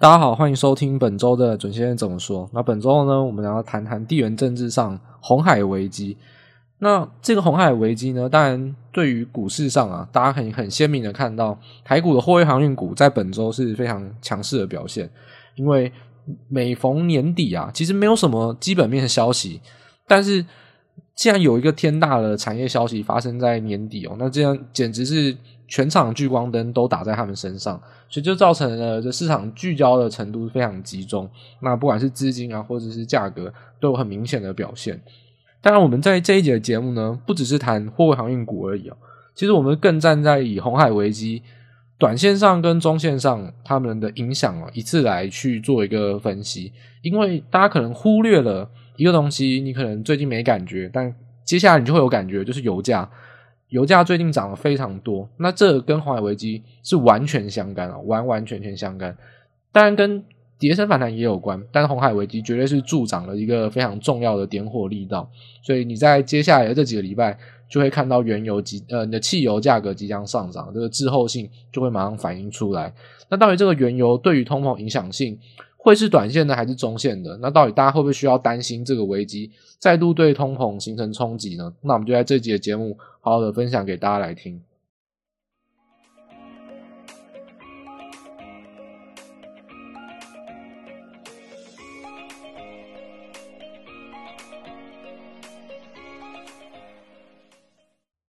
大家好，欢迎收听本周的准先生怎么说。那本周呢，我们要谈谈地缘政治上红海危机。那这个红海危机呢，当然对于股市上啊，大家可以很鲜明的看到，台股的货柜航运股在本周是非常强势的表现。因为每逢年底啊，其实没有什么基本面的消息，但是既然有一个天大的产业消息发生在年底哦，那这样简直是。全场聚光灯都打在他们身上，所以就造成了这市场聚焦的程度非常集中。那不管是资金啊，或者是价格，都有很明显的表现。当然，我们在这一节的节目呢，不只是谈货柜航运股而已啊。其实我们更站在以红海危机短线上跟中线上他们的影响哦，一次来去做一个分析。因为大家可能忽略了一个东西，你可能最近没感觉，但接下来你就会有感觉，就是油价。油价最近涨了非常多，那这跟红海危机是完全相干啊，完完全全相干。当然跟跌升反弹也有关，但是红海危机绝对是助长了一个非常重要的点火力道。所以你在接下来的这几个礼拜就会看到原油即呃你的汽油价格即将上涨，这个滞后性就会马上反映出来。那到底这个原油对于通膨影响性会是短线的还是中线的？那到底大家会不会需要担心这个危机再度对通膨形成冲击呢？那我们就在这集的节目好好的分享给大家来听。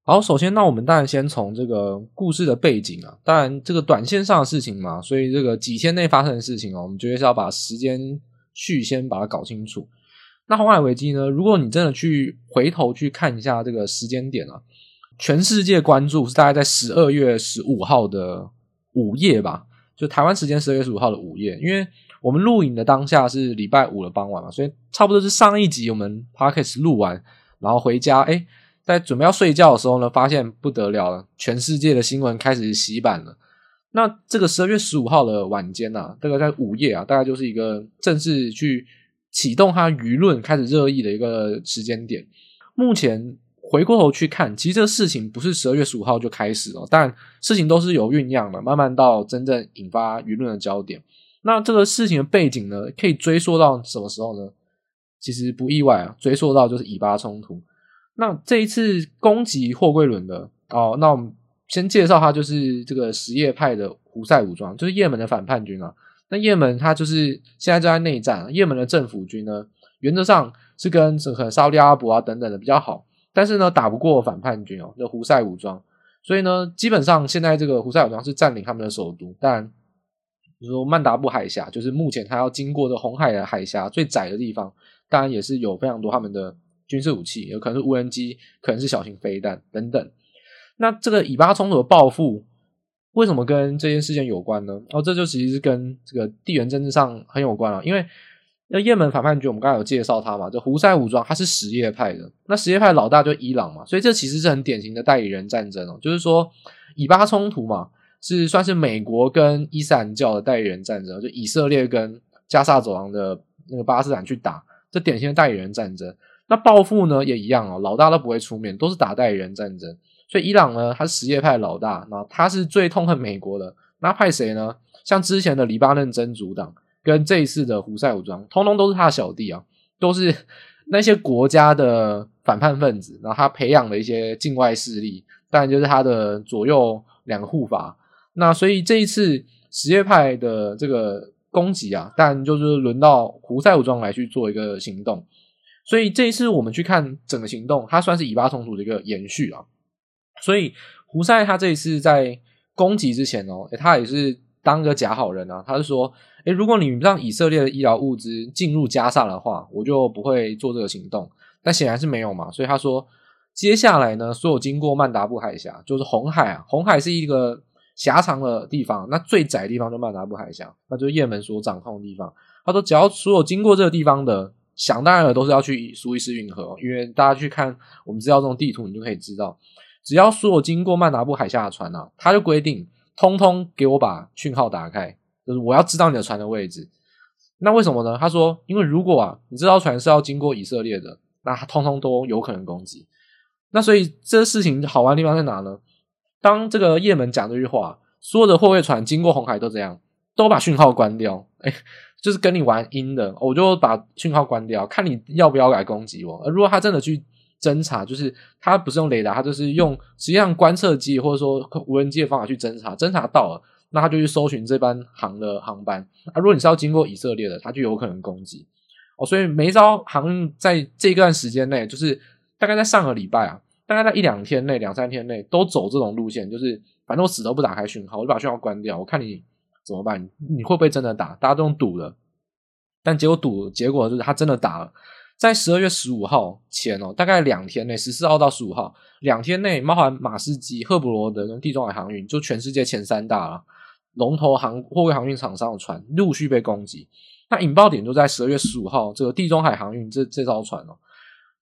好，首先，那我们当然先从这个故事的背景啊，当然这个短线上的事情嘛，所以这个几天内发生的事情哦，我们绝对是要把时间序先把它搞清楚。那红海危机呢，如果你真的去回头去看一下这个时间点啊，全世界关注是大概在十二月十五号的午夜吧，就台湾时间十二月十五号的午夜，因为我们录影的当下是礼拜五的傍晚嘛，所以差不多是上一集我们 Podcast 录完，然后回家，诶在准备要睡觉的时候呢，发现不得了了，全世界的新闻开始洗版了。那这个十二月十五号的晚间啊，大概在午夜啊，大概就是一个正式去启动它舆论开始热议的一个时间点。目前回过头去看，其实这个事情不是十二月十五号就开始了，但事情都是有酝酿的，慢慢到真正引发舆论的焦点。那这个事情的背景呢，可以追溯到什么时候呢？其实不意外啊，追溯到就是以巴冲突。那这一次攻击霍桂伦的哦，那我们先介绍他，就是这个什叶派的胡塞武装，就是也门的反叛军啊。那也门他就是现在就在内战，也门的政府军呢，原则上是跟这个沙利阿拉伯啊等等的比较好，但是呢打不过反叛军哦，就胡塞武装，所以呢基本上现在这个胡塞武装是占领他们的首都，当然比如说曼达布海峡，就是目前它要经过的红海的海峡最窄的地方，当然也是有非常多他们的。军事武器有可能是无人机，可能是小型飞弹等等。那这个以巴冲突的报复，为什么跟这件事件有关呢？哦，这就其实是跟这个地缘政治上很有关了。因为那也门反叛军，我们刚才有介绍他嘛，就胡塞武装，他是什叶派的。那什叶派老大就伊朗嘛，所以这其实是很典型的代理人战争哦。就是说，以巴冲突嘛，是算是美国跟伊斯兰教的代理人战争，就以色列跟加萨走廊的那个巴勒斯坦去打，这典型的代理人战争。那报复呢也一样哦，老大都不会出面，都是打代理人战争。所以伊朗呢，他是什叶派老大，那他是最痛恨美国的。那派谁呢？像之前的黎巴嫩真主党跟这一次的胡塞武装，通通都是他小弟啊，都是那些国家的反叛分子。然后他培养了一些境外势力，当然就是他的左右两个护法。那所以这一次什叶派的这个攻击啊，当然就是轮到胡塞武装来去做一个行动。所以这一次我们去看整个行动，它算是以巴冲突的一个延续啊。所以胡塞他这一次在攻击之前哦，他也是当个假好人啊。他是说，诶，如果你让以色列的医疗物资进入加萨的话，我就不会做这个行动。但显然是没有嘛。所以他说，接下来呢，所有经过曼达布海峡，就是红海啊。红海是一个狭长的地方，那最窄的地方就曼达布海峡，那就是也门所掌控的地方。他说，只要所有经过这个地方的。想当然了，都是要去苏伊士运河，因为大家去看我们知道这种地图，你就可以知道，只要所有经过曼达布海峡的船啊，他就规定，通通给我把讯号打开，就是我要知道你的船的位置。那为什么呢？他说，因为如果啊，你这艘船是要经过以色列的，那他通通都有可能攻击。那所以这事情好玩的地方在哪呢？当这个也门讲这句话，所有的货柜船经过红海都这样，都把讯号关掉，哎，就是跟你玩阴的，我就把讯号关掉，看你要不要来攻击我。而如果他真的去侦查，就是他不是用雷达，他就是用实际上观测机或者说无人机的方法去侦查，侦查到了，那他就去搜寻这班航的航班。啊，如果你是要经过以色列的，他就有可能攻击。哦，所以每一艘航运在这一段时间内，就是大概在上个礼拜啊，大概在一两天内、两三天内都走这种路线，就是反正我死都不打开讯号，我就把讯号关掉，我看你怎么办？你会不会真的打？大家都用赌的，但结果赌结果就是他真的打了，在十二月十五号前哦，大概两天内，十四号到十五号两天内，包含马士基、赫伯罗德跟地中海航运，就全世界前三大了龙头航货柜航运厂商的船陆续被攻击。那引爆点就在十二月十五号，这个地中海航运这这艘船哦，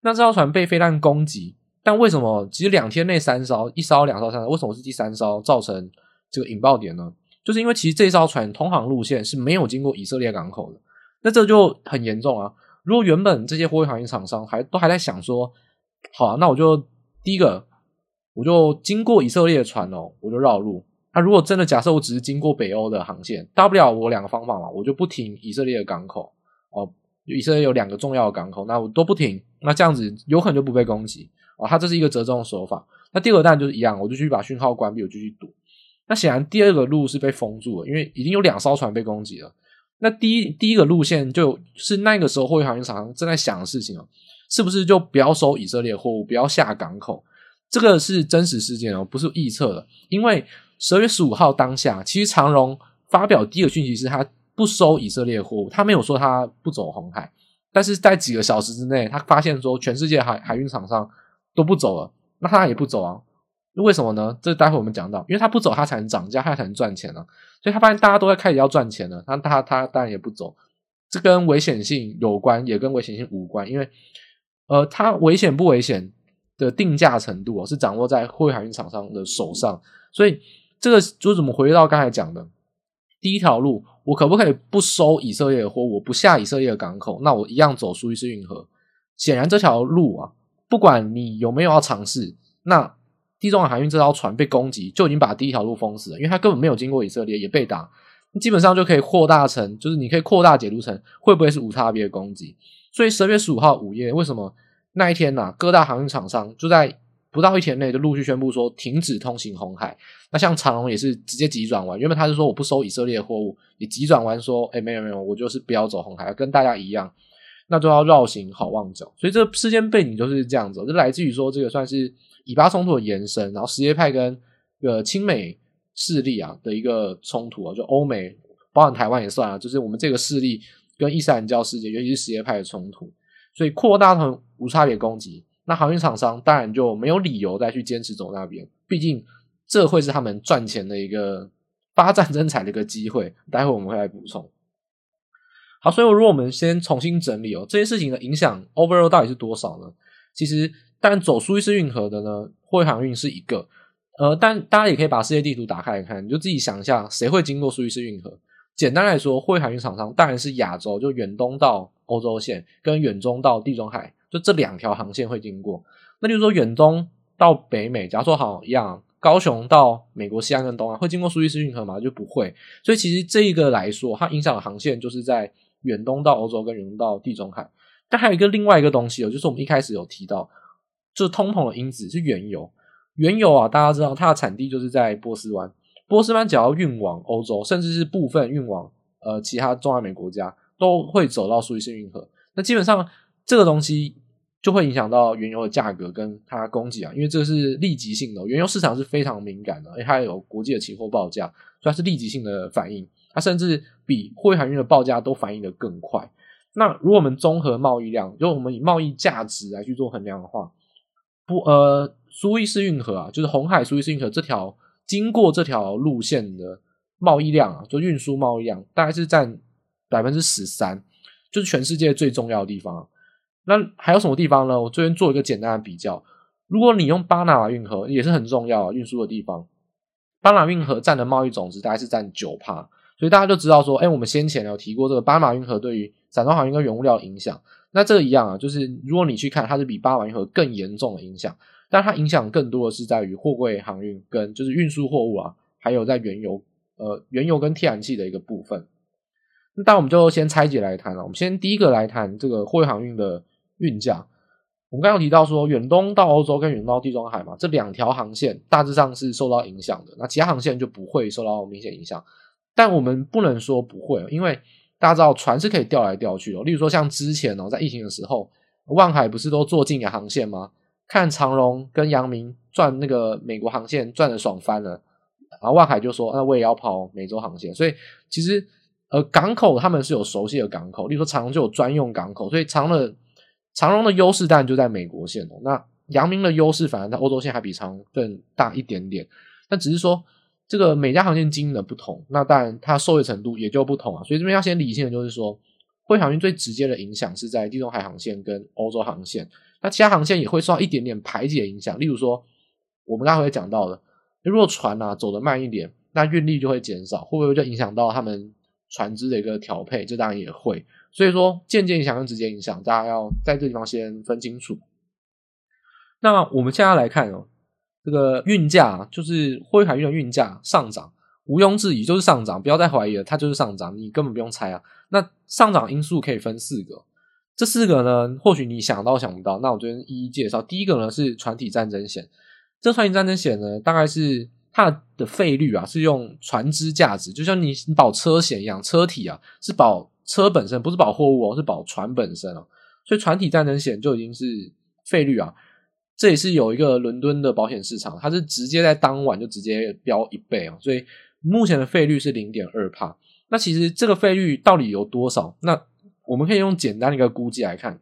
那这艘船被飞弹攻击，但为什么其实两天内三艘，一艘、两艘、三艘，为什么是第三艘造成这个引爆点呢？就是因为其实这艘船通航路线是没有经过以色列港口的，那这就很严重啊！如果原本这些货运航运厂商还都还在想说，好啊，那我就第一个，我就经过以色列的船哦，我就绕路。那、如果真的假设我只是经过北欧的航线，大不了我两个方法嘛，我就不停以色列的港口哦，以色列有两个重要的港口，那我都不停，那这样子有可能就不被攻击哦。它这是一个折中的手法。那第二个当然就是一样，我就去把讯号关闭，我就去赌。那显然第二个路是被封住了，因为已经有两艘船被攻击了。那第一第一个路线就是那个时候货运航运厂正在想的事情哦，是不是就不要收以色列货物，不要下港口？这个是真实事件哦，不是预测的，因为。十二月十五号当下，其实长荣发表第一个讯息是他不收以色列货物，他没有说他不走红海，但是在几个小时之内，他发现说全世界海海运厂商都不走了，那他也不走啊？为什么呢？这待会我们讲到，因为他不走，他才能涨价，他才能赚钱啊。所以他发现大家都在开始要赚钱了，那他他当然也不走，这跟危险性有关，也跟危险性无关，因为呃，他危险不危险的定价程度哦，是掌握在货海运厂商的手上，所以。这个就怎么回到刚才讲的第一条路，我可不可以不收以色列的货？我不下以色列的港口，那我一样走苏伊士运河。显然这条路啊，不管你有没有要尝试，那地中海航运这艘船被攻击，就已经把第一条路封死了，因为它根本没有经过以色列，也被打，基本上就可以扩大成，就是你可以扩大解读成会不会是无差别的攻击。所以十二月十五号午夜，为什么那一天呐、各大航运厂商就在。不到一天内就陆续宣布说停止通行红海。那像长荣也是直接急转弯，原本他是说我不收以色列货物，也急转弯说，哎，没有没有，我就是不要走红海，跟大家一样，那就要绕行好望角。所以这个事件背景就是这样子，就来自于说这个算是以巴冲突的延伸，然后什叶派跟呃亲美势力啊的一个冲突啊，就欧美包含台湾也算啊，就是我们这个势力跟伊斯兰教世界，尤其是什叶派的冲突，所以扩大成无差别攻击。那航运厂商当然就没有理由再去坚持走那边，毕竟这会是他们赚钱的一个发战争财的一个机会。待会我们会来补充。好，所以如果我们先重新整理哦，这件事情的影响 overall 到底是多少呢？其实，当然走苏伊士运河的呢，货运航运是一个，呃，但大家也可以把世界地图打开来看，你就自己想一下，谁会经过苏伊士运河？简单来说，货航运厂商当然是亚洲，就远东到欧洲线，跟远中到地中海。就这两条航线会经过，那就是说远东到北美，假如说好一样，高雄到美国西岸跟东岸会经过苏伊士运河吗？就不会。所以其实这一个来说，它影响的航线就是在远东到欧洲跟远东到地中海。但还有一个另外一个东西哦，就是我们一开始有提到，就是通膨的因子是原油。原油啊，大家知道它的产地就是在波斯湾，波斯湾只要运往欧洲，甚至是部分运往呃其他中南美国家，都会走到苏伊士运河。那基本上。这个东西就会影响到原油的价格跟它供给啊，因为这是立即性的，原油市场是非常敏感的，而且它有国际的期货报价，所以它是立即性的反应，它甚至比货运航运的报价都反应得更快。那如果我们综合贸易量，就我们以贸易价值来去做衡量的话，不呃，苏伊士运河啊，就是红海苏伊士运河这条经过这条路线的贸易量啊，就运输贸易量大概是占百分之十三，就是全世界最重要的地方。那还有什么地方呢？我这边做一个简单的比较。如果你用巴拿马运河，也是很重要运输的地方。巴拿马运河占的贸易总值大概是占九趴，所以大家就知道说，哎，我们先前有提过这个巴拿马运河对于散装航运跟原物料的影响。那这个一样啊，就是如果你去看，它是比巴拿马运河更严重的影响，但它影响更多的是在于货柜航运跟就是运输货物啊，还有在原油呃原油跟天然气的一个部分。那当我们就先拆解来谈了。我们先第一个来谈这个货运航运的运价。我们刚刚提到说，远东到欧洲跟远东到地中海嘛，这两条航线大致上是受到影响的。那其他航线就不会受到明显影响。但我们不能说不会，因为大家知道船是可以调来调去的。例如说，像之前哦，在疫情的时候，万海不是都做近洋航线吗？看长荣跟阳明赚那个美国航线赚得爽翻了，然后万海就说：“那我也要跑美洲航线。”所以其实。呃，港口他们是有熟悉的港口，例如说长荣就有专用港口，所以长的长荣的优势当然就在美国线哦。那阳明的优势反而在欧洲线还比长更大一点点。那只是说这个每家航线经营的不同，那当然它受益程度也就不同啊。所以这边要先理性的就是说，货运航运最直接的影响是在地中海航线跟欧洲航线，那其他航线也会受到一点点排挤的影响。例如说，我们刚才讲到的，如果船啊走得慢一点，那运力就会减少，会不会就影响到他们？船只的一个调配，这当然也会，所以说间接影响跟直接影响，大家要在这地方先分清楚。那我们现在来看哦，这个运价就是灰海运的运价上涨，毋庸置疑就是上涨，不要再怀疑了，它就是上涨，你根本不用猜啊。那上涨因素可以分四个，这四个呢，或许你想到想不到，那我这边一一介绍。第一个呢是船体战争险，这船体战争险呢大概是。它的费率啊，是用船只价值，就像你你保车险一样，车体啊是保车本身，不是保货物哦，是保船本身哦。所以船体战争险就已经是费率啊，这也是有一个伦敦的保险市场，它是直接在当晚就直接飙一倍啊。所以目前的费率是零点二帕。那其实这个费率到底有多少？那我们可以用简单的一个估计来看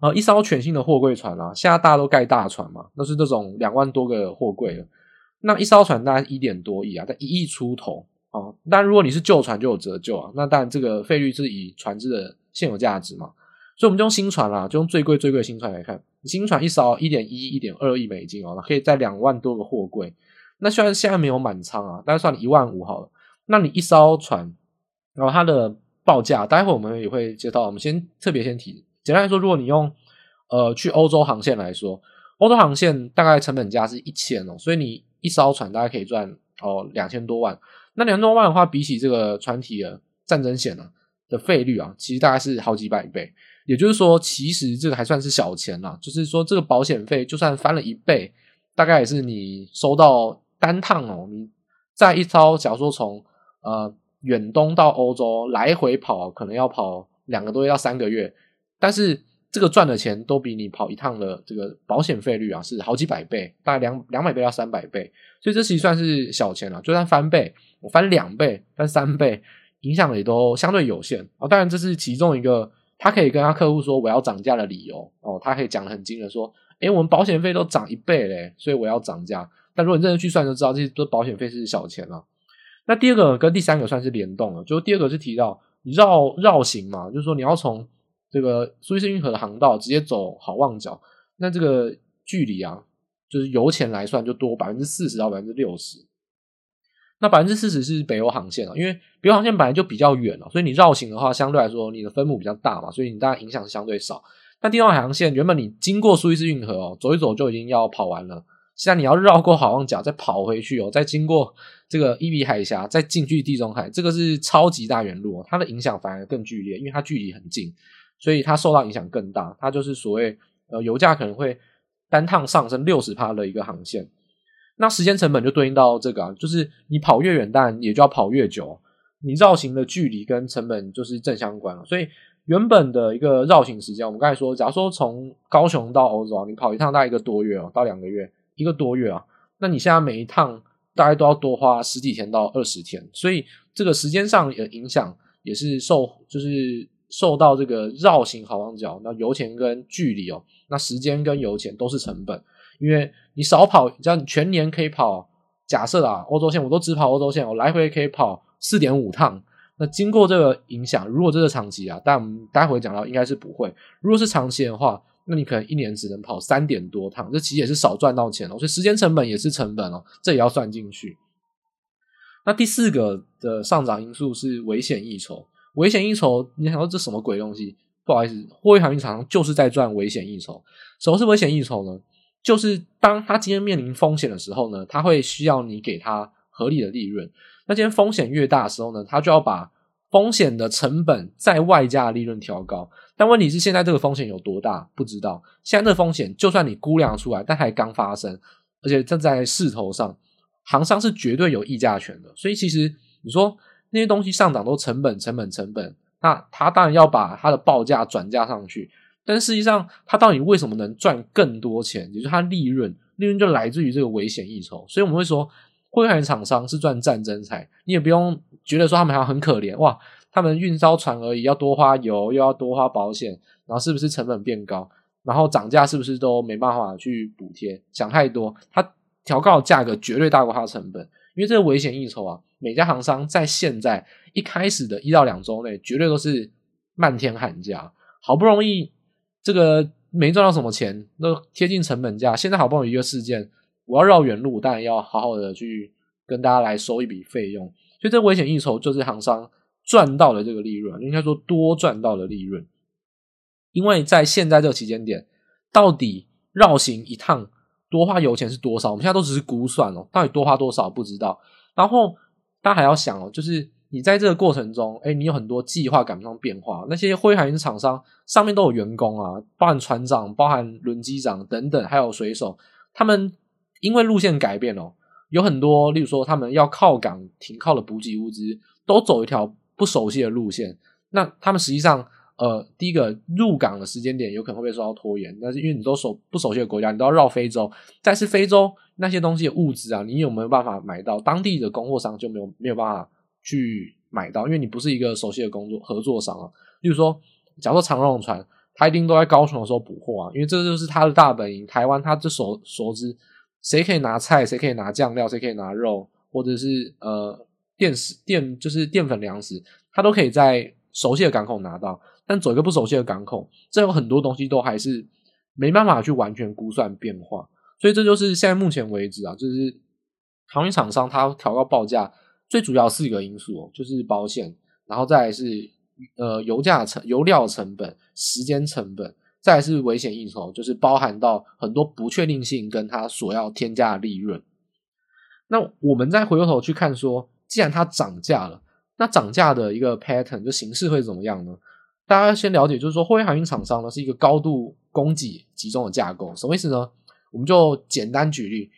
啊，一艘全新的货柜船啊，现在大家都盖大船嘛，那是这种两万多个货柜的。那一艘船大概一点多亿啊，在一亿出头哦。但如果你是旧船，就有折旧啊。那当然，这个费率是以船只的现有价值嘛。所以，我们就用新船啦，就用最贵最贵的新船来看，新船一艘一点一、一点二亿美金哦，可以载两万多个货柜。那虽然现在没有满仓啊，但是算你一万五好了。那你一艘船，然后它的报价，待会我们也会接到。我们先特别先提，简单来说，如果你用呃去欧洲航线来说，欧洲航线大概成本价是一千哦，所以你。一艘船大概可以赚哦两千多万，那两千万的话，比起这个船体的战争险呢的费率啊，其实大概是好几百倍。也就是说，其实这个还算是小钱啦。就是说，这个保险费就算翻了一倍，大概也是你收到单趟哦，你在一艘，假如说从呃远东到欧洲来回跑，可能要跑两个多月到三个月，但是。这个赚的钱都比你跑一趟的这个保险费率啊是好几百倍，大概两两百倍到三百倍，所以这其实算是小钱了。就算翻倍，我翻两倍、翻三倍，影响也都相对有限哦。当然，这是其中一个他可以跟他客户说我要涨价的理由哦。他可以讲得很精的说，诶，我们保险费都涨一倍嘞，所以我要涨价。但如果你认真去算，就知道这些都保险费是小钱了。那第二个跟第三个算是联动了，就第二个是提到你绕绕行嘛，就是说你要从。这个苏伊士运河的航道直接走好望角，那这个距离啊，就是油钱来算就多百分之四十到百分之六十。那百分之四十是北欧航线啊，因为北欧航线本来就比较远了，所以你绕行的话，相对来说你的分母比较大嘛，所以你当然影响是相对少。但地中海航线原本你经过苏伊士运河哦，走一走就已经要跑完了，现在你要绕过好望角再跑回去哦，再经过这个伊比海峡再进去地中海，这个是超级大原路哦，它的影响反而更剧烈，因为它距离很近。所以它受到影响更大，它就是所谓呃油价可能会单趟上升六十趴的一个航线，那时间成本就对应到这个啊，就是你跑越远，当然也就要跑越久，你绕行的距离跟成本就是正相关了。所以原本的一个绕行时间，我们刚才说，假如说从高雄到欧洲，你跑一趟大概一个多月哦，到两个月，一个多月啊，那你现在每一趟大概都要多花十几天到二十天，所以这个时间上的影响也是受就是。受到这个绕行好望角，那油钱跟距离哦，那时间跟油钱都是成本，因为你少跑，这样你全年可以跑，假设啊，欧洲线我都只跑欧洲线，我来回可以跑四点五趟，那经过这个影响，如果这是长期啊，但我们待会讲到应该是不会，如果是长期的话，那你可能一年只能跑三点多趟，这其实也是少赚到钱哦，所以时间成本也是成本哦，这也要算进去。那第四个的上涨因素是危险溢酬。危险溢酬，你想说这什么鬼东西？不好意思，货运航运厂商就是在赚危险溢酬。什么是危险溢酬呢？就是当他今天面临风险的时候呢，他会需要你给他合理的利润。那今天风险越大的时候呢，他就要把风险的成本再外加利润调高。但问题是，现在这个风险有多大？不知道。现在这个风险，就算你估量出来，但还刚发生，而且正在势头上，行商是绝对有议价权的。所以，其实你说那些东西上涨都成本、成本、成本，那他当然要把他的报价转嫁上去。但实际上，它到底为什么能赚更多钱？也就是它利润，利润就来自于这个危险溢酬。所以我们会说，灰海厂商是赚战争财。你也不用觉得说他们还很可怜哇。他们运艘船而已，要多花油，又要多花保险，然后是不是成本变高？然后涨价是不是都没办法去补贴？想太多，它调高价格绝对大过它的成本，因为这个危险溢酬啊，每家航商在现在一开始的一到两周内，绝对都是漫天喊价，好不容易这个没赚到什么钱，都贴近成本价，现在好不容易一个事件，我要绕远路，当然要好好的去跟大家来收一笔费用，所以这危险溢酬就是航商。赚到了这个利润，应该说多赚到了利润，因为在现在这个期间点，到底绕行一趟多花油钱是多少？我们现在都只是估算哦，到底多花多少不知道。然后大家还要想哦，就是你在这个过程中，哎，你有很多计划赶不上变化。那些灰海运厂商上面都有员工啊，包含船长、包含轮机长等等，还有水手，他们因为路线改变哦，有很多，例如说他们要靠港停靠的补给物资，都走一条。不熟悉的路线，那他们实际上，呃，第一个入港的时间点有可能会被受到拖延，但是因为你都熟不熟悉的国家，你都要绕非洲，再是非洲那些东西的物资啊，你有没有办法买到？当地的供货商就没有没有办法去买到，因为你不是一个熟悉的工作合作商啊。例如说，假如说长荣船，它一定都在高雄的时候补货啊，因为这就是它的大本营。台湾它就熟熟知谁可以拿菜，谁可以拿酱料，谁可以拿肉，或者是呃。电食电就是淀粉粮食，它都可以在熟悉的港口拿到，但走一个不熟悉的港口，这有很多东西都还是没办法去完全估算变化，所以这就是现在目前为止啊，就是航运厂商它调高报价最主要四个因素，就是保险，然后再来是呃油价成油料成本、时间成本，再是危险应酬，就是包含到很多不确定性跟它所要添加的利润。那我们再回过头去看说。既然它涨价了，那涨价的一个 pattern 就形式会怎么样呢？大家先了解，就是说，货运航运厂商呢是一个高度供给集中的架构，什么意思呢？我们就简单举例，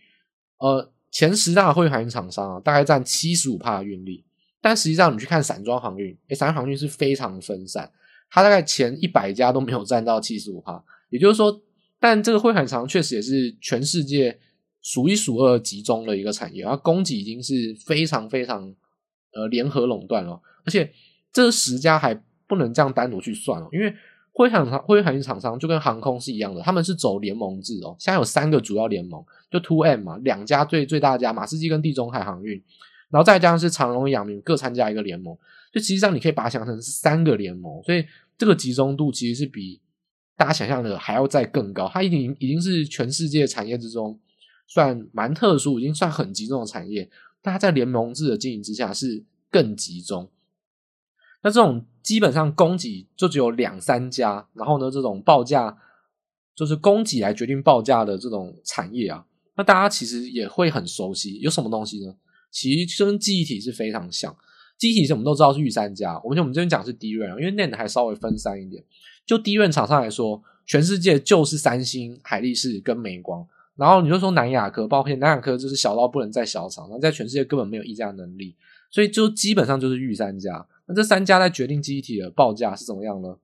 呃，前十大货运航运厂商啊，大概占七十五帕的运力，但实际上你去看散装航运，诶，散装航运是非常分散，它大概前一百家都没有占到七十五帕，也就是说，但这个货运厂商确实也是全世界。数一数二集中的一个产业，它供给已经是非常非常呃联合垄断了，而且这十家还不能这样单独去算哦，因为货运厂商、货运航运厂商就跟航空是一样的，他们是走联盟制哦。现在有三个主要联盟，就 Two M 嘛，两家最最大家马士基跟地中海航运，然后再加上是长荣、阳明各参加一个联盟，就实际上你可以把它想成是三个联盟，所以这个集中度其实是比大家想象的还要再更高，它已经已经是全世界产业之中。算蛮特殊，已经算很集中的产业，但它在联盟制的经营之下是更集中。那这种基本上供给就只有两三家，然后呢，这种报价就是供给来决定报价的这种产业啊，那大家其实也会很熟悉。有什么东西呢？其实跟记忆体是非常像。记忆体是我们都知道是御三家，我们我们这边讲是 d r a 因为 NAND 还稍微分散一点。就 d r a 厂商来说，全世界就是三星、海力士跟美光。然后你就说南亚科，抱歉南亚科就是小到不能再小厂，那在全世界根本没有议价能力，所以就基本上就是御三家。那这三家在决定记忆体的报价是怎么样呢？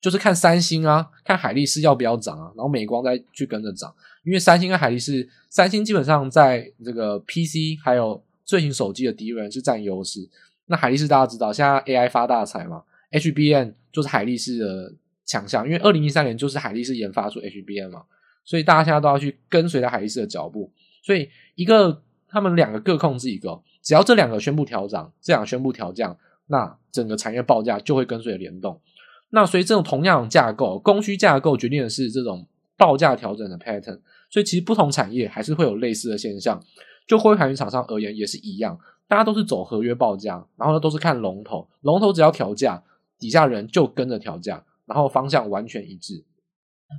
就是看三星啊，看海力士要不要涨啊，然后美光再去跟着涨。因为三星跟海力士，三星基本上在这个 PC 还有最新手机的敌人是占优势。那海力士大家知道，现在 AI 发大财嘛，HBM 就是海力士的强项，因为二零一三年就是海力士研发出 HBM 嘛。所以大家现在都要去跟随着海力士的脚步，所以一个他们两个各控制一个，只要这两个宣布调涨，这两个宣布调降，那整个产业报价就会跟随联动。那所以这种同样的架构，供需架构决定的是这种报价调整的 pattern。所以其实不同产业还是会有类似的现象。就货运航运厂商而言也是一样，大家都是走合约报价，然后呢都是看龙头，龙头只要调价，底下人就跟着调价，然后方向完全一致。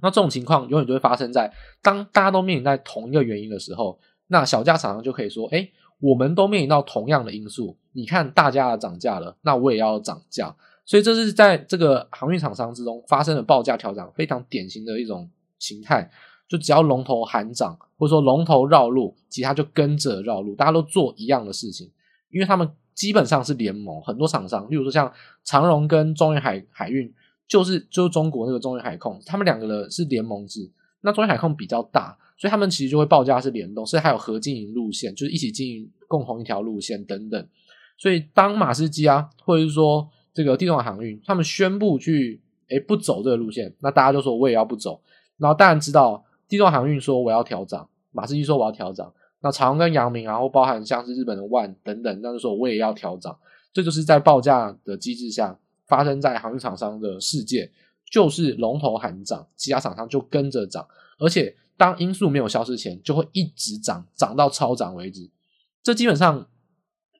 那这种情况永远都会发生在当大家都面临在同一个原因的时候，那小价厂商就可以说：“哎，我们都面临到同样的因素。你看大家的涨价了，那我也要涨价。所以这是在这个航运厂商之中发生的报价调整，非常典型的一种形态。就只要龙头喊涨，或者说龙头绕路，其他就跟着绕路，大家都做一样的事情，因为他们基本上是联盟。很多厂商，例如说像长荣跟中远海海运，就是就是中国那个中远海控，他们两个的是联盟制。那中远海控比较大，所以他们其实就会报价是联动，所以还有合经营路线，就是一起经营共同一条路线等等。所以当马士基啊，或者是说这个地中海航运，他们宣布去诶不走这个路线，那大家就说我也要不走。然后当然知道。地中海航运说我要调涨，马士基说我要调涨，那长荣跟阳明，然后包含像是日本的万等等，那就说我也要调涨，这就是在报价的机制下发生在航运厂商的世界，就是龙头喊涨，其他厂商就跟着涨，而且当因素没有消失前，就会一直涨，涨到超涨为止，这基本上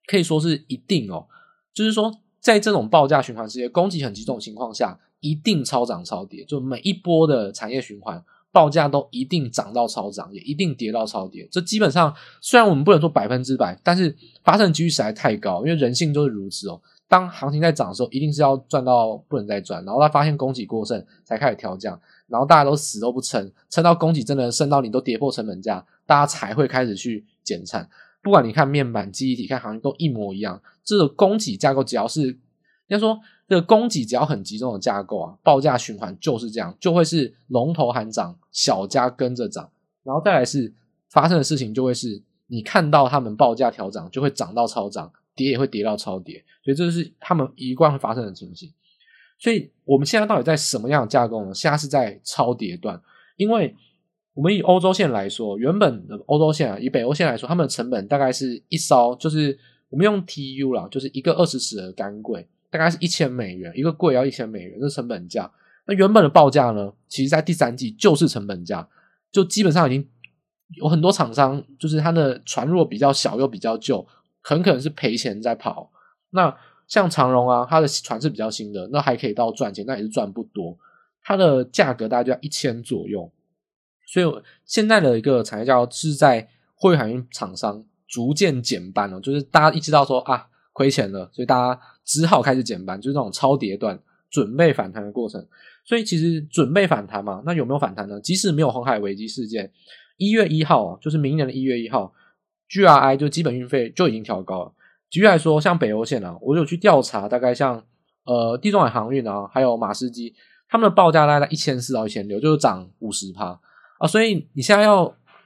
可以说是一定哦，就是说在这种报价循环世界，供给很集中的情况下，一定超涨超跌，就每一波的产业循环。报价都一定涨到超涨，也一定跌到超跌。这基本上虽然我们不能说百分之百，但是发生的几率实在太高，因为人性就是如此哦。当行情在涨的时候，一定是要赚到不能再赚，然后他发现供给过剩才开始调降，然后大家都死都不撑，撑到供给真的升到你都跌破成本价，大家才会开始去减产。不管你看面板、记忆体、看行业都一模一样，这个供给架构只要是。要说这个供给只要很集中的架构啊，报价循环就是这样，就会是龙头喊涨，小家跟着涨，然后再来是发生的事情就会是，你看到他们报价调涨，就会涨到超涨，跌也会跌到超跌，所以这是他们一贯会发生的情形。所以我们现在到底在什么样的架构呢？现在是在超跌段，因为我们以欧洲线来说，原本的欧洲线啊，以北欧线来说，他们的成本大概是一艘，就是我们用 TU 啦，就是一个二十尺的钢柜。大概是一千美元一个柜，要一千美元，这成本价。那原本的报价呢？其实，在第三季就是成本价，就基本上已经有很多厂商，就是它的船若比较小又比较旧，很可能是赔钱在跑。那像长荣啊，它的船是比较新的，那还可以到赚钱，那也是赚不多。它的价格大概就要一千左右。所以现在的一个产业叫是在货运海运厂商逐渐减班了，就是大家一知道说啊。亏钱了，所以大家只好开始减班，就是那种超跌段，准备反弹的过程。所以其实准备反弹嘛，那有没有反弹呢？即使没有红海危机事件，一月一号，就是明年的一月一号，GRI 就基本运费就已经调高了。举例来说，像北欧线啊，我有去调查，大概像呃地中海航运啊，还有马士基，他们的报价大概在一千四到一千六，就是涨五十趴啊。所以你现在要，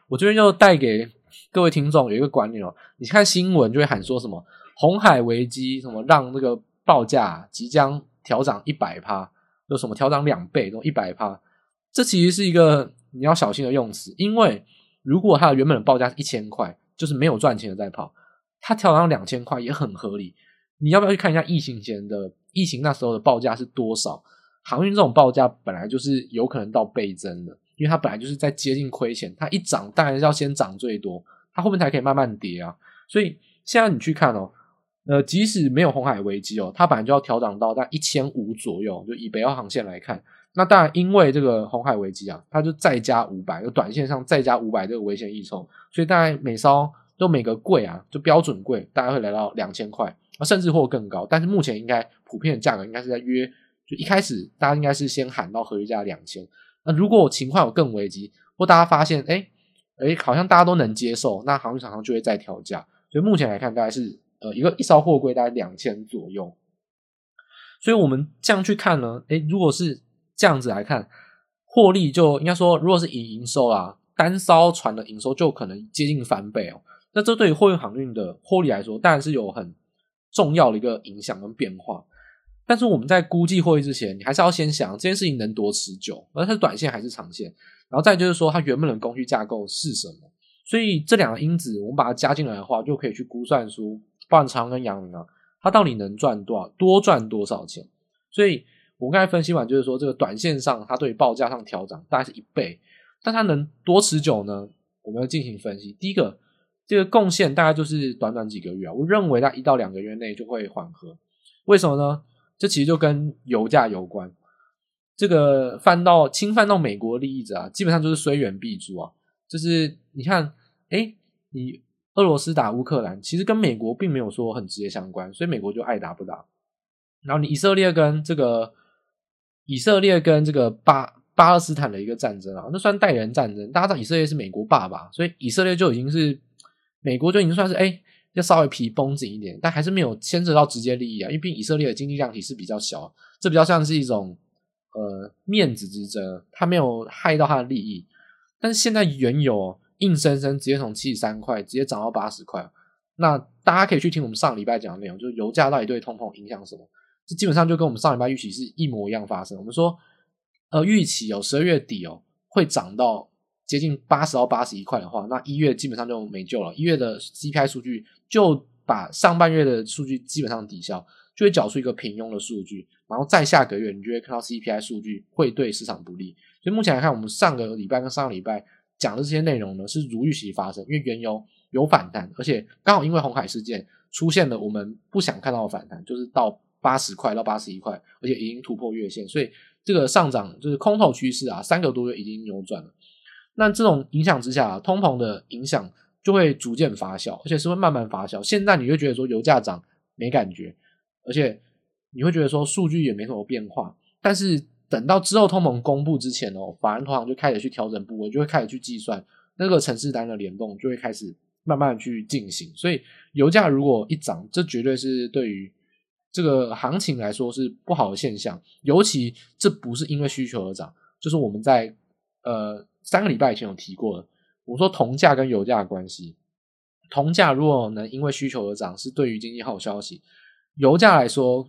我这边就带给各位听众有一个观念哦，你看新闻就会喊说什么。红海危机什么让那个报价即将调涨一百趴，有什么调涨两倍，都一百趴，这其实是一个你要小心的用词，因为如果它的原本的报价是一千块，就是没有赚钱的在跑，它调涨两千块也很合理。你要不要去看一下疫情前的疫情那时候的报价是多少？航运这种报价本来就是有可能到倍增的，因为它本来就是在接近亏钱，它一涨当然是要先涨最多，它后面才可以慢慢跌啊。所以现在你去看哦。呃，即使没有红海危机哦，它本来就要调涨到在一千五左右。就以北欧航线来看，那当然因为这个红海危机啊，它就再加五百，就短线上再加五百这个危险溢酬，所以大概每艘都每个柜啊，就标准柜大概会来到两千块，甚至或更高。但是目前应该普遍的价格应该是在约，就一开始大家应该是先喊到合约价两千。那如果情况有更危机，或大家发现哎哎好像大家都能接受，那航运厂商就会再调价。所以目前来看，大概是。呃，一个一艘货柜大概两千左右，所以我们这样去看呢，诶，如果是这样子来看，获利就应该说，如果是以营收啊，单艘船的营收就可能接近翻倍哦。那这对于货运航运的获利来说，当然是有很重要的一个影响跟变化。但是我们在估计获利之前，你还是要先想这件事情能多持久，而它是短线还是长线，然后再就是说它原本的供需架构是什么。所以这两个因子，我们把它加进来的话，就可以去估算出。半仓跟阳明啊，它到底能赚多少，多赚多少钱？所以我刚才分析完，就是说这个短线上它对报价上调涨大概是一倍，但它能多持久呢？我们要进行分析。第一个，这个贡献大概就是短短几个月啊，我认为在一到两个月内就会缓和。为什么呢？这其实就跟油价有关。这个犯到侵犯到美国利益者啊，基本上就是虽远必诛啊。就是你看，哎，你。俄罗斯打乌克兰，其实跟美国并没有说很直接相关，所以美国就爱打不打。然后你以色列跟这个以色列跟这个巴巴勒斯坦的一个战争啊，那算代人战争。大家知道以色列是美国爸爸，所以以色列就已经是美国就已经算是哎，要稍微皮绷紧一点，但还是没有牵扯到直接利益啊，因为毕竟以色列的经济量体是比较小，这比较像是一种呃面子之争，他没有害到他的利益。但是现在原油硬生生直接从七十三块直接涨到八十块，那大家可以去听我们上礼拜讲的内容，就是油价到底对通膨影响什么？这基本上就跟我们上礼拜预期是一模一样发生。我们说，呃，预期哦，十二月底哦会涨到接近八十到八十一块的话，那一月基本上就没救了。一月的 CPI 数据就把上半月的数据基本上抵消，就会缴出一个平庸的数据。然后再下个月，你就会看到 CPI 数据会对市场不利。所以目前来看，我们上个礼拜跟上个礼拜讲的这些内容呢，是如预期发生，因为原油有反弹，而且刚好因为红海事件出现了我们不想看到的反弹，就是到八十块到八十一块，而且已经突破月线，所以这个上涨就是空头趋势啊，三个多月已经扭转了。那这种影响之下，通膨的影响就会逐渐发酵，而且是会慢慢发酵。现在你会觉得说油价涨没感觉，而且你会觉得说数据也没什么变化，但是。等到之后通膨公布之前哦，法人通常就开始去调整部位，就会开始去计算那个程式单的联动，就会开始慢慢去进行。所以油价如果一涨，这绝对是对于这个行情来说是不好的现象。尤其这不是因为需求而涨，就是我们在呃三个礼拜以前有提过的，我说铜价跟油价的关系，铜价如果能因为需求而涨，是对于经济好消息；油价来说，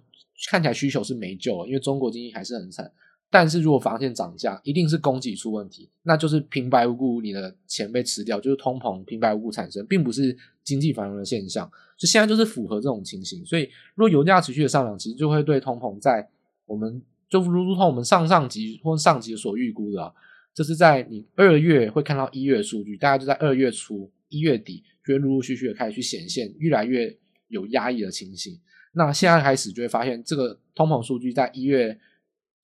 看起来需求是没救了，因为中国经济还是很惨。但是如果发现涨价，一定是供给出问题，那就是平白无故你的钱被吃掉，就是通膨平白无故产生，并不是经济繁荣的现象。就现在就是符合这种情形，所以如果油价持续的上涨，其实就会对通膨在我们就如同我们上上集或上集所预估的啊，这是在你二月会看到一月数据，大概就在二月初一月底就会陆陆续续的开始去显现越来越有压抑的情形。那现在开始就会发现这个通膨数据在一月。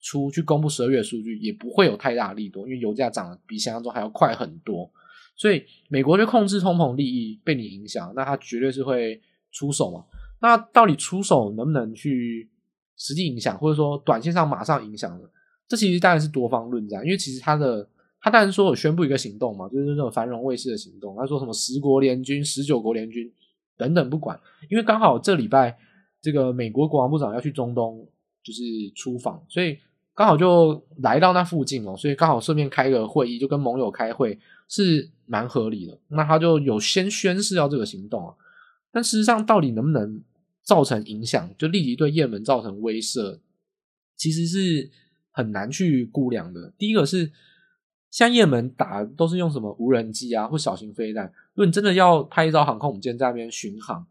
初去公布十二月数据也不会有太大力度，因为油价涨得比想象中还要快很多，所以美国就控制通膨利益被你影响，那他绝对是会出手嘛。那到底出手能不能去实际影响，或者说短线上马上影响呢？这其实当然是多方论战，因为其实他的他当然说有宣布一个行动嘛，就是那种繁荣卫士的行动，他说什么十国联军、十九国联军等等不管，因为刚好这礼拜这个美国国防部长要去中东就是出访，所以。刚好就来到那附近哦，所以刚好顺便开个会议，就跟盟友开会是蛮合理的。那他就有先宣示要这个行动啊，但事实上到底能不能造成影响，就立即对也门造成威慑，其实是很难去估量的。第一个是像也门打都是用什么无人机啊或小型飞弹，如果你真的要派一艘航空母舰在那边巡航，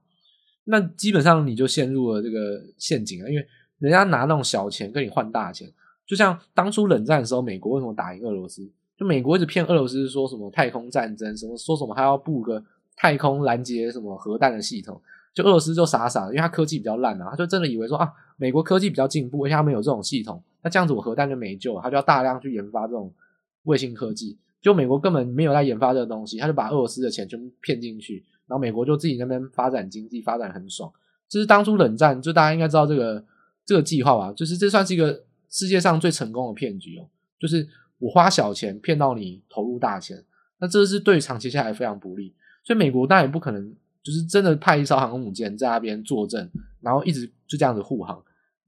那基本上你就陷入了这个陷阱了，因为人家拿那种小钱跟你换大钱。就像当初冷战的时候，美国为什么打赢俄罗斯？就美国一直骗俄罗斯说什么太空战争，什么说什么还要布个太空拦截什么核弹的系统，就俄罗斯就傻傻的，因为他科技比较烂啊，他就真的以为说啊，美国科技比较进步，而且他们有这种系统，那这样子我核弹就没救了，他就要大量去研发这种卫星科技。就美国根本没有在研发这个东西，他就把俄罗斯的钱全部骗进去，然后美国就自己那边发展经济，发展很爽。这是当初冷战，就大家应该知道这个这个计划吧？就是这算是一个。世界上最成功的骗局哦，就是我花小钱骗到你投入大钱，那这是对长期下来非常不利。所以美国当然也不可能就是真的派一艘航空母舰在那边坐镇，然后一直就这样子护航。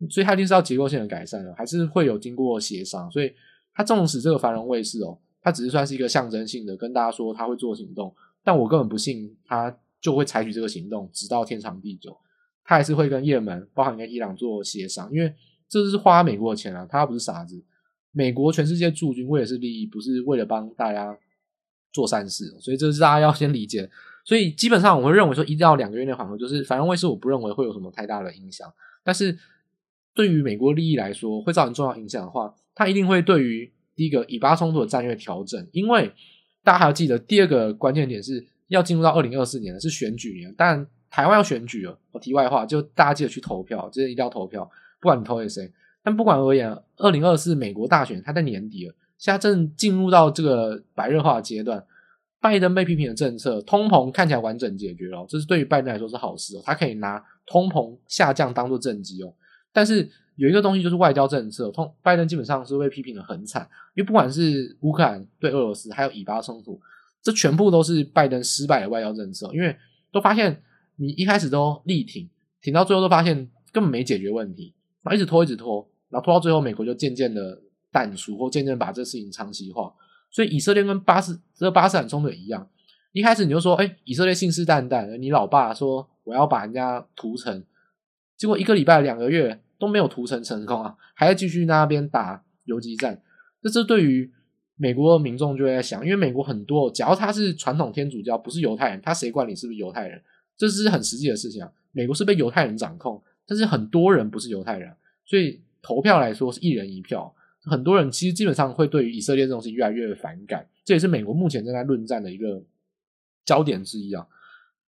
所以它一定是要结构性的改善的，还是会有经过协商。所以它纵使这个繁荣卫士哦，它只是算是一个象征性的跟大家说他会做行动，但我根本不信他就会采取这个行动，直到天长地久。他还是会跟也门，包含跟伊朗做协商，因为。这是花美国的钱啊，他不是傻子。美国全世界驻军为的是利益，不是为了帮大家做善事，所以这是大家要先理解。所以基本上我会认为说，一到两个月内缓和，就是繁荣卫士，我不认为会有什么太大的影响。但是对于美国利益来说，会造成重要影响的话，它一定会对于第一个以巴冲突的战略调整。因为大家还要记得，第二个关键点是要进入到二零二四年的是选举年，但台湾要选举了。我题外话，就大家记得去投票，就是一定要投票。不管你投给谁，但不管而言，二零二四美国大选它在年底了，现在正进入到这个白热化的阶段。拜登被批评的政策，通膨看起来完整解决了，这是对于拜登来说是好事哦，他可以拿通膨下降当做政绩哦。但是有一个东西就是外交政策，通拜登基本上是被批评的很惨，因为不管是乌克兰对俄罗斯，还有以巴冲突，这全部都是拜登失败的外交政策，因为都发现你一开始都力挺，挺到最后都发现根本没解决问题，然后一直拖一直拖，然后拖到最后，美国就渐渐的淡出，或渐渐把这事情长期化。所以以色列跟巴斯这巴斯坦冲突一样，一开始你就说，哎，以色列信誓旦旦，你老爸说我要把人家屠城，结果一个礼拜两个月都没有屠城成功啊，还在继续那边打游击战。这这对于美国民众就会在想，因为美国很多，假如他是传统天主教，不是犹太人，他谁管你是不是犹太人？这是很实际的事情啊。美国是被犹太人掌控，但是很多人不是犹太人，所以投票来说是一人一票。很多人其实基本上会对于以色列这种事情越来越反感，这也是美国目前正在论战的一个焦点之一啊。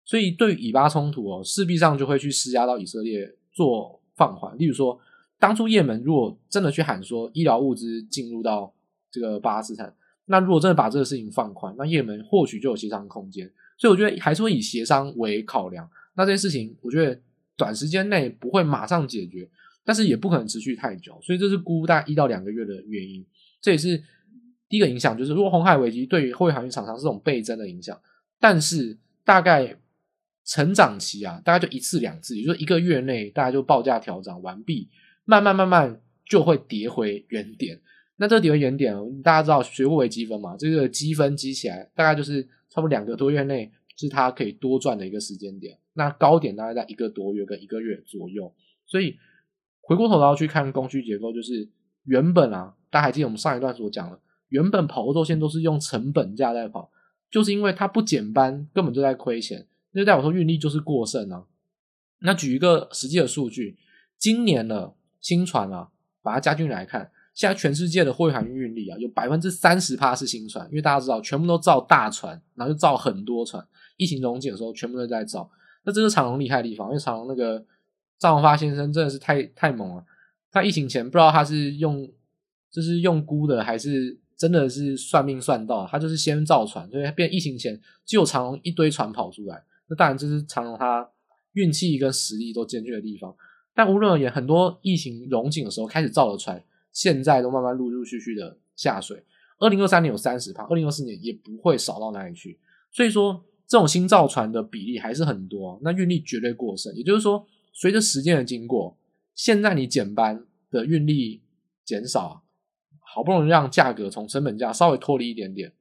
所以对于以巴冲突哦，势必上就会去施压到以色列做放缓。例如说，当初也门如果真的去喊说医疗物资进入到这个巴勒斯坦，那如果真的把这个事情放宽，那也门或许就有协商空间。所以我觉得还是会以协商为考量。那这件事情，我觉得短时间内不会马上解决。但是也不可能持续太久，所以这是估大概一到两个月的原因。这也是第一个影响，就是如果红海危机对于货运航运厂商这种倍增的影响，但是大概成长期啊，大概就一次两次，也就是一个月内大概就报价调整完毕，慢慢慢慢就会跌回原点。那这个跌回原点，大家知道学过微积分嘛？这个积分积起来，大概就是差不多两个多月内是它可以多赚的一个时间点。那高点大概在一个多月跟一个月左右，所以。回过头来要去看供需结构，就是原本啊，大家还记得我们上一段所讲的，原本跑过周线都是用成本价在跑，就是因为它不减班，根本就在亏钱，就代表说运力就是过剩啊。那举一个实际的数据，今年的新船啊，把它加进来看，现在全世界的货运运力啊，有百分之三十趴是新船，因为大家知道，全部都造大船，然后就造很多船，疫情溶解的时候，全部都在造。那这是长隆厉害的地方，因为长隆那个。赵永发先生真的是太太猛了。他疫情前不知道他是用就是用估的，还是真的是算命算到，他就是先造船，所以他变疫情前就有长隆一堆船跑出来。那当然这是长荣他运气跟实力都兼具的地方。但无论而言，很多疫情荣景的时候开始造的船，现在都慢慢陆陆续续的下水。二零二三年有三十趴，二零二四年也不会少到哪里去。所以说，这种新造船的比例还是很多，那运力绝对过剩。也就是说。随着时间的经过，现在你减班的运力减少，好不容易让价格从成本价稍微脱离一点点，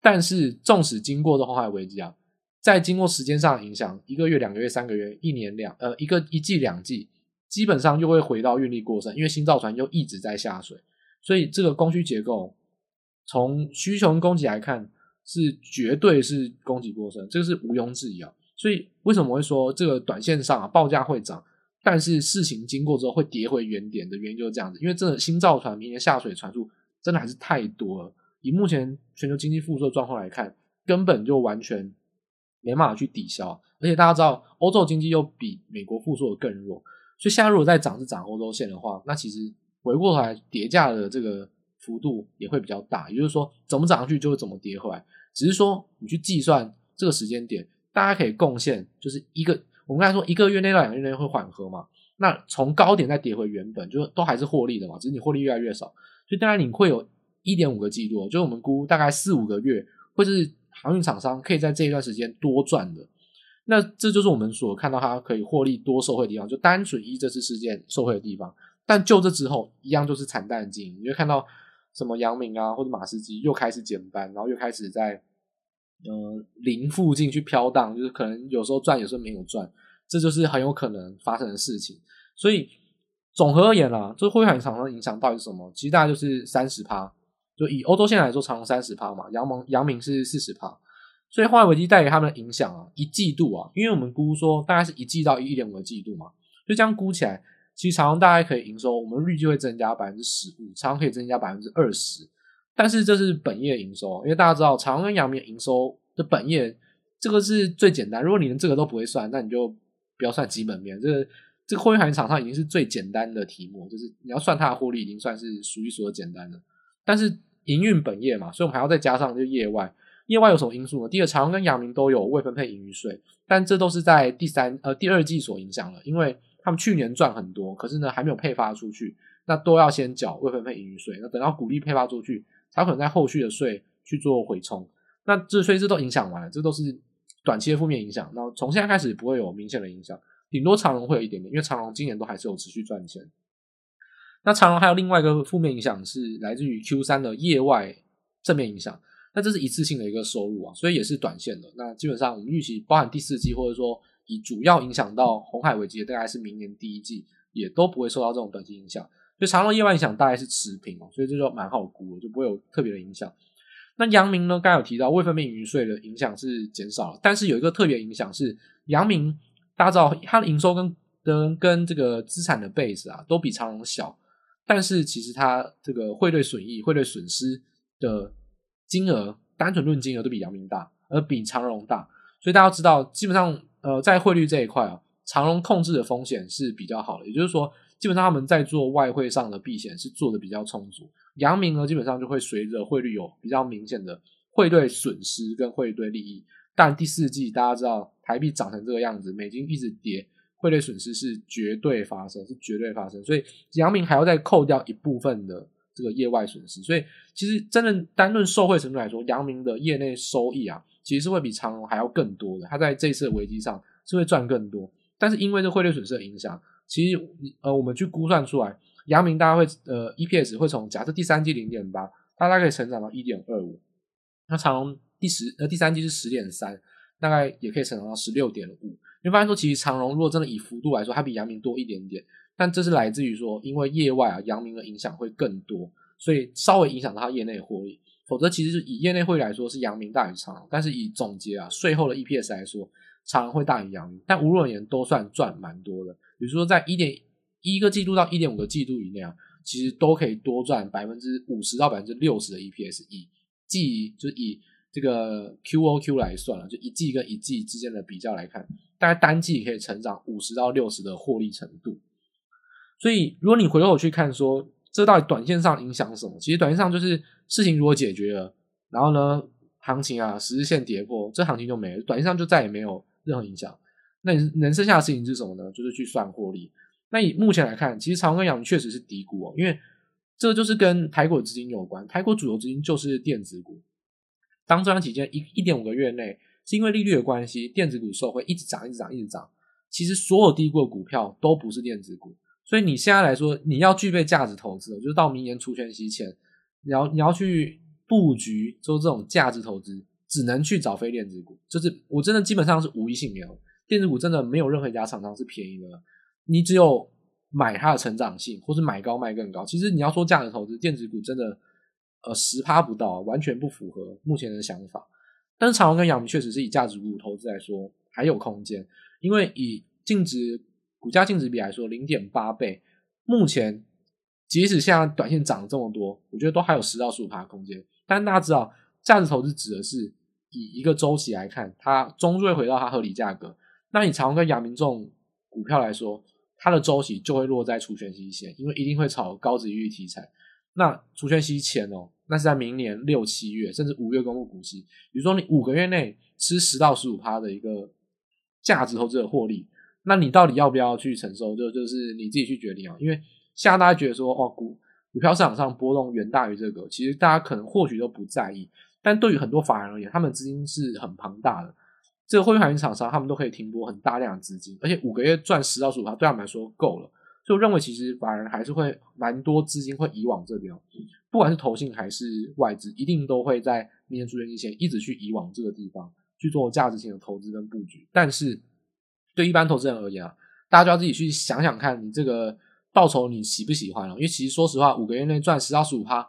但是纵使经过这红海危机啊，在经过时间上的影响，一个月、两个月、三个月、一年两呃一个一季两季，基本上又会回到运力过剩，因为新造船又一直在下水，所以这个供需结构从需求跟供给来看，是绝对是供给过剩，这个是毋庸置疑啊。所以为什么会说这个短线上啊报价会涨，但是事情经过之后会跌回原点的原因就是这样子，因为真的新造船明年下水船数真的还是太多了，以目前全球经济复苏的状况来看，根本就完全没办法去抵消。而且大家知道，欧洲经济又比美国复苏的更弱，所以现在如果再涨是涨欧洲线的话，那其实回过头来跌价的这个幅度也会比较大。也就是说，怎么涨上去就会怎么跌回来，只是说你去计算这个时间点。大家可以贡献，就是一个我们刚才说一个月内到两个月内会缓和嘛，那从高点再跌回原本，就是都还是获利的嘛，只是你获利越来越少，所以当然你会有一点五个季度，就是我们估大概四五个月，或是航运厂商可以在这一段时间多赚的，那这就是我们所看到它可以获利多受惠的地方，就单纯依这次事件受惠的地方。但就这之后，一样就是惨淡的经营，你会看到什么阳明啊或者马士基又开始减班，然后又开始在。呃，零附近去飘荡，就是可能有时候赚，有时候没有赚，这就是很有可能发生的事情。所以，总和而言啦，这货运厂商影响到底是什么？其实大概就是三十趴，就以欧洲线来说，长荣三十趴嘛，阳明阳明是四十趴。所以，化危机带给他们的影响啊，一季度啊，因为我们估说大概是一季到一点五个季度嘛，就这样估起来，其实长荣大概可以营收，我们预计会增加百分之十五，长荣可以增加百分之二十。但是这是本业营收，因为大家知道长荣跟阳明营收的本业，这个是最简单。如果你连这个都不会算，那你就不要算基本面。这个这个货运航运厂商已经是最简单的题目，就是你要算它的获利，已经算是数一数二简单的。但是营运本业嘛，所以我们还要再加上就业外，业外有什么因素呢？第二，长荣跟阳明都有未分配盈余税，但这都是在第三呃第二季所影响了，因为他们去年赚很多，可是呢还没有配发出去，那都要先缴未分配盈余税，那等到股利配发出去，才可能在后续的税去做回冲。那这所以这都影响完了，这都是短期的负面影响。那从现在开始不会有明显的影响，顶多长荣会有一点点，因为长荣今年都还是有持续赚钱。那长荣还有另外一个负面影响是来自于 Q 三的业外正面影响。那这是一次性的一个收入啊，所以也是短线的。那基本上我们预期，包含第四季，或者说以主要影响到红海危机的，大概是明年第一季，也都不会受到这种短期影响。所以长荣业外影响大概是持平哦，所以这就蛮好估的，就不会有特别的影响。那阳明呢，刚有提到未分配盈余税的影响是减少了，但是有一个特别影响是阳明，大家知道它的营收跟跟跟这个资产的 base 啊，都比长荣小，但是其实它这个汇兑损益、汇兑损失的。金额单纯论金额都比阳明大，而比长荣大，所以大家知道，基本上呃在汇率这一块啊，长荣控制的风险是比较好的，也就是说，基本上他们在做外汇上的避险是做的比较充足。阳明呢，基本上就会随着汇率有比较明显的汇兑损失跟汇兑利益。但第四季大家知道台币涨成这个样子，美金一直跌，汇兑损失是绝对发生，是绝对发生，所以阳明还要再扣掉一部分的。这个业外损失，所以其实真的单论受惠程度来说，阳明的业内收益啊，其实是会比长隆还要更多的。它在这一次的危机上是会赚更多，但是因为这汇率损失的影响，其实呃我们去估算出来，阳明大概会呃 EPS 会从假设第三季零点八，它大概可以成长到一点二五。那长隆第十呃第三季是十点三，大概也可以成长到十六点五。你会发现说，其实长荣如果真的以幅度来说，它比阳明多一点点。但这是来自于说，因为业外啊，阳明的影响会更多，所以稍微影响到它业内获利。否则，其实以业内获利来说，是阳明大于长荣。但是以总结啊，税后的 EPS 来说，长荣会大于阳明。但无论而言，都算赚蛮多的。比如说，在一点一个季度到一点五个季度以内啊，其实都可以多赚百分之五十到百分之六十的 EPS。以季就以这个 QOQ 来算了，就一季跟一季之间的比较来看，大概单季可以成长五十到六十的获利程度。所以，如果你回头去看，说这到底短线上影响什么？其实短线上就是事情如果解决了，然后呢，行情啊，十日线跌破，这行情就没了，短线上就再也没有任何影响。那能剩下的事情是什么呢？就是去算获利。那以目前来看，其实长荣跟阳明确实是低估哦，因为这就是跟台股资金有关。台股主流资金就是电子股。当这段期间一一点五个月内，是因为利率的关系，电子股受惠一直涨，一直涨，一直涨。其实所有低估的股票都不是电子股。所以你现在来说，你要具备价值投资，就是到明年除权息前，你要你要去布局做这种价值投资，只能去找非电子股。就是我真的基本上是无一幸免，电子股真的没有任何一家厂商是便宜的，你只有买它的成长性，或是买高卖更高。其实你要说价值投资，电子股真的呃十趴不到，完全不符合目前的想法。但是长荣跟阳明确实是以价值股投资来说还有空间，因为以净值。股价净值比来说，零点八倍，目前即使现在短线涨了这么多，我觉得都还有十到十五趴空间。但大家知道，价值投资指的是以一个周期来看，它终会回到它合理价格。那你长荣跟阳明这种股票来说，它的周期就会落在除权息前，因为一定会炒高殖利题材。那除权息前哦，那是在明年六七月甚至五月公布股息。比如说你五个月内吃十到十五趴的一个价值投资的获利。那你到底要不要去承受？就就是你自己去决定啊。因为现在大家觉得说，哦，股股票市场上波动远大于这个，其实大家可能或许都不在意。但对于很多法人而言，他们资金是很庞大的。这个汇率海运厂商，他们都可以停泊很大量的资金，而且五个月赚十到十五趴，对他们来说够了。所以我认为，其实法人还是会蛮多资金会移往这边，不管是投信还是外资，一定都会在明年出现之前一直去移往这个地方去做价值型的投资跟布局。但是，对一般投资人而言啊，大家就要自己去想想看，你这个报酬你喜不喜欢了？因为其实说实话，五个月内赚十到十五趴，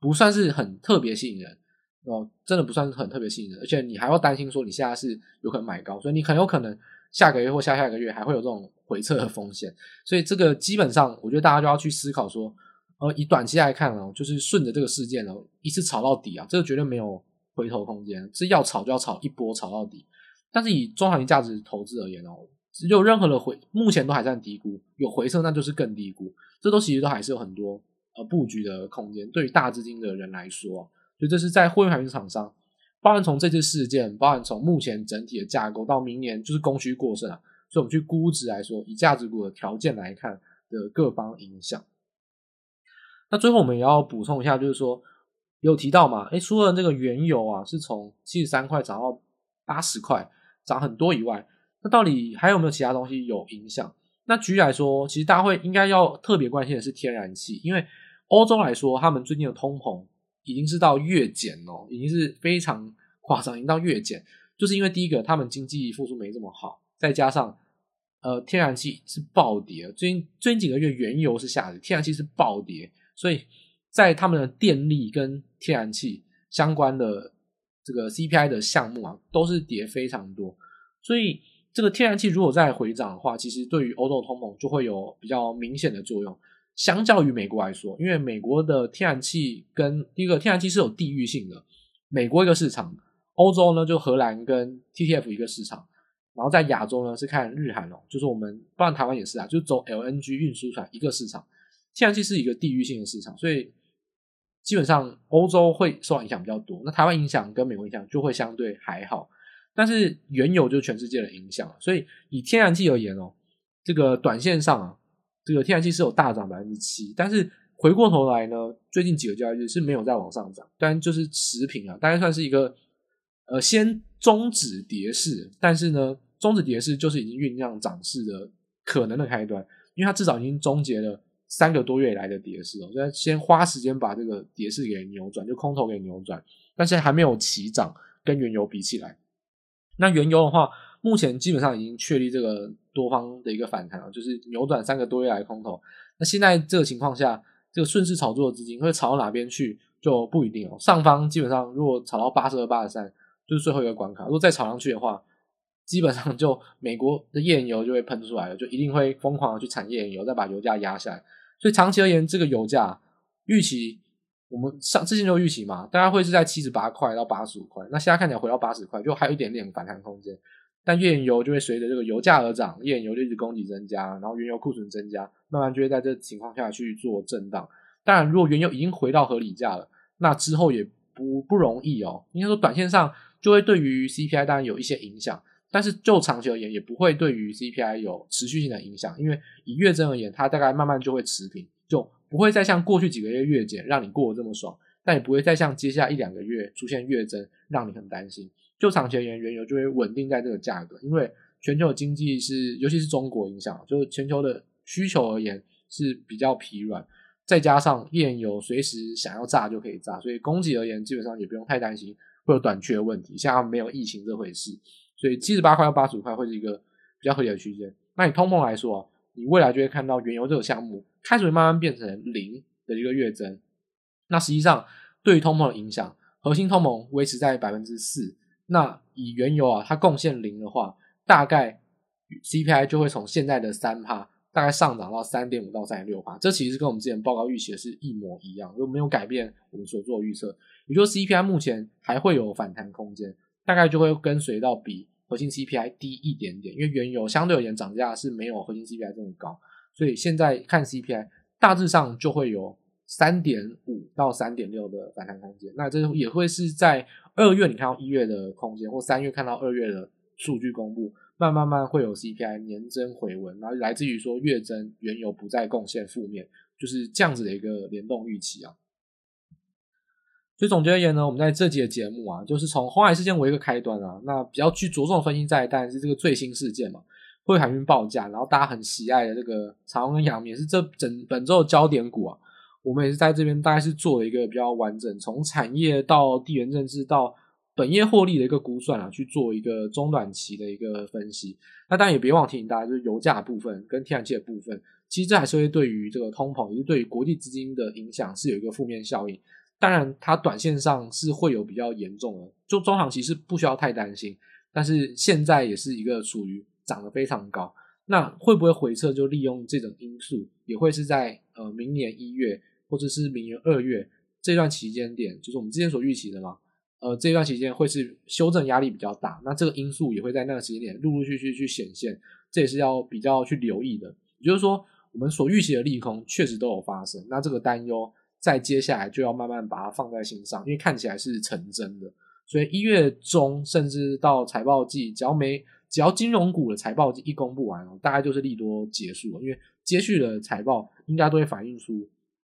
不算是很特别吸引人哦，真的不算是很特别吸引人。而且你还要担心说你现在是有可能买高，所以你很有可能下个月或下下个月还会有这种回撤的风险。所以这个基本上，我觉得大家就要去思考说，呃，以短期来看哦，就是顺着这个事件哦，一次炒到底啊，这个绝对没有回头空间，是要炒就要炒一波，炒到底。但是以中长期价值投资而言哦，只有任何的回，目前都还在低估，有回撤那就是更低估，这都其实都还是有很多呃布局的空间。对于大资金的人来说，所以这是在货运海运厂商，包含从这次事件，包含从目前整体的架构到明年就是供需过剩啊，所以我们去估值来说，以价值股的条件来看的各方影响。那最后我们也要补充一下，就是说有提到嘛，诶，除了这个原油啊是从七十三块涨到八十块，涨很多以外，那到底还有没有其他东西有影响？那举例来说，其实大家会应该要特别关心的是天然气，因为欧洲来说，他们最近的通膨已经是到月减哦，已经是非常夸张，已经到月减，就是因为第一个，他们经济复苏没这么好，再加上呃天然气是暴跌，最近最近几个月原油是下跌，天然气是暴跌，所以在他们的电力跟天然气相关的这个 CPI 的项目啊，都是跌非常多，所以。这个天然气如果再回涨的话，其实对于欧洲通膨就会有比较明显的作用。相较于美国来说，因为美国的天然气跟第一个天然气是有地域性的，美国一个市场，欧洲呢就荷兰跟 TTF 一个市场，然后在亚洲呢是看日韩哦，就是我们不然台湾也是啊，就走 LNG 运输船一个市场。天然气是一个地域性的市场，所以基本上欧洲会受到影响比较多。那台湾影响跟美国影响就会相对还好。但是原油就全世界的影响，所以以天然气而言哦，这个短线上啊，这个天然气是有大涨百分之七，但是回过头来呢，最近几个交易日是没有再往上涨，但就是持平啊，大概算是一个呃先终止跌势，但是呢，终止跌势就是已经酝酿涨势的可能的开端，因为它至少已经终结了三个多月以来的跌势哦，所以先花时间把这个跌势给扭转，就空头给扭转，但是还没有起涨，跟原油比起来。那原油的话，目前基本上已经确立这个多方的一个反弹了，就是扭转三个多月来空头。那现在这个情况下，这个顺势炒作的资金会炒到哪边去就不一定哦。上方基本上如果炒到八十二、八十三，就是最后一个关卡。如果再炒上去的话，基本上就美国的页岩油就会喷出来了，就一定会疯狂的去产页岩油，再把油价压下来。所以长期而言，这个油价预期。我们上之前就预期嘛，大概会是在七十八块到八十五块。那现在看起来回到八十块，就还有一点点反弹空间。但页岩油就会随着这个油价而涨，页岩油就一直供给增加，然后原油库存增加，慢慢就会在这情况下去做震荡。当然，如果原油已经回到合理价了，那之后也不不容易哦。应该说，短线上就会对于 CPI 当然有一些影响，但是就长期而言，也不会对于 CPI 有持续性的影响，因为以月增而言，它大概慢慢就会持平。就不会再像过去几个月月减让你过得这么爽，但也不会再像接下一两个月出现月增让你很担心。就长期而言，原油就会稳定在这个价格，因为全球的经济是，尤其是中国影响，就是全球的需求而言是比较疲软，再加上页油随时想要炸就可以炸，所以供给而言基本上也不用太担心会有短缺的问题。现在没有疫情这回事，所以七十八块到八十五块会是一个比较合理的区间。那以通膨来说，你未来就会看到原油这个项目开始会慢慢变成零的一个月增，那实际上对于通膨的影响，核心通膨维持在百分之四，那以原油啊它贡献零的话，大概 CPI 就会从现在的三趴，大概上涨到三点五到三点六趴，这其实跟我们之前报告预期的是一模一样，就没有改变我们所做的预测，也就是 CPI 目前还会有反弹空间，大概就会跟随到比。核心 CPI 低一点点，因为原油相对而言涨价是没有核心 CPI 这么高，所以现在看 CPI 大致上就会有三点五到三点六的反弹空间。那这也会是在二月你看到一月的空间，或三月看到二月的数据公布，慢慢慢会有 CPI 年增回温，然后来自于说月增原油不再贡献负面，就是这样子的一个联动预期啊。所以总结而言呢，我们在这集的节目啊，就是从红海事件为一个开端啊，那比较去着重分析在，当然是这个最新事件嘛，货柜海运报价，然后大家很喜爱的这个长荣跟阳明是这整本周的焦点股啊，我们也是在这边大概是做了一个比较完整，从产业到地缘政治到本业获利的一个估算啊，去做一个中短期的一个分析。那当然也别忘提醒大家，就是油价部分跟天然气的部分，其实这还是会对于这个通膨，也是对于国际资金的影响是有一个负面效应。当然，它短线上是会有比较严重的，就中长期是不需要太担心。但是现在也是一个属于涨得非常高，那会不会回撤？就利用这种因素，也会是在呃明年一月或者是明年二月这段期间点，就是我们之前所预期的嘛。呃，这段期间会是修正压力比较大，那这个因素也会在那个时间点陆陆续续去显现，这也是要比较去留意的。也就是说，我们所预期的利空确实都有发生，那这个担忧。再接下来就要慢慢把它放在心上，因为看起来是成真的，所以一月中甚至到财报季，只要没只要金融股的财报季一公布完，大概就是利多结束了，因为接续的财报应该都会反映出，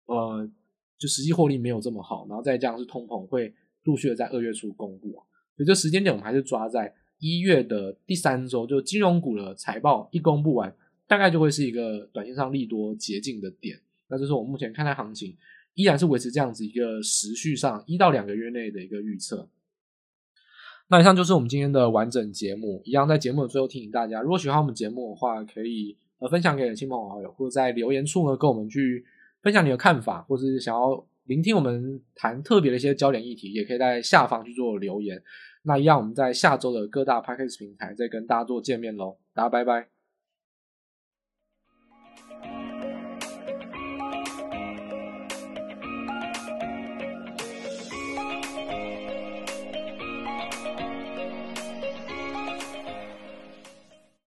呃，就实际获利没有这么好，然后再加上是通膨会陆续的在二月初公布，所以这时间点我们还是抓在一月的第三周，就金融股的财报一公布完，大概就会是一个短线上利多解禁的点，那这是我目前看待行情依然是维持这样子一个时序上一到两个月内的一个预测。那以上就是我们今天的完整节目，一样在节目的最后提醒大家，如果喜欢我们节目的话，可以呃分享给亲朋好友，或者在留言处呢跟我们去分享你的看法，或者是想要聆听我们谈特别的一些焦点议题，也可以在下方去做留言。那一样，我们在下周的各大 Podcast 平台再跟大家做见面喽，大家拜拜。